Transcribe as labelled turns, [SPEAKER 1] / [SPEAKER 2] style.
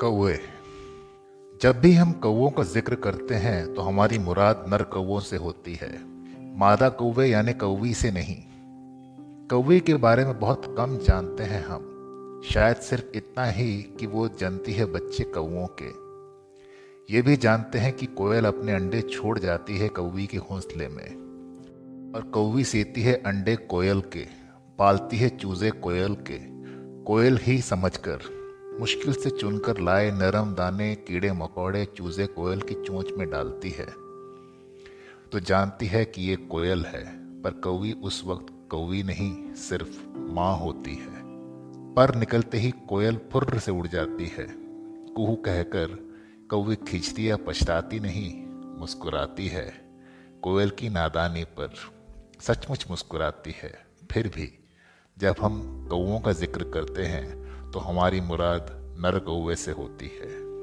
[SPEAKER 1] कौए जब भी हम कौओं का ज़िक्र करते हैं तो हमारी मुराद नर कौओं से होती है। मादा कौवे यानी कौवी से नहीं। कौवे के बारे में बहुत कम जानते हैं हम। शायद सिर्फ़ इतना ही कि वो जनती है बच्चे कौओं के। ये भी जानते हैं कि कोयल अपने अंडे छोड़ जाती है कौवी के हौसले में। और कौवी सीती है अंडे कोयल के, पालती है चूजे कोयल के। कोयल ही समझकर। मुश्किल से चुनकर लाए नरम दाने, कीड़े मकोड़े, चूजे कोयल की चोंच में डालती है। तो जानती है कि ये कोयल है, पर कौवी उस वक्त कौवी नहीं, सिर्फ़ माँ होती है। पर निकलते ही कोयल फुर्र से उड़ जाती है। कुहू कहकर, कौवी खींचती या पछताती नहीं, मुस्कुराती है। कोयल की नादानी पर सचमुच मुस्कुराती है। फिर भी जब हम कौओं का ज़िक्र करते हैं तो हमारी मुराद नरक कौवे से होती है।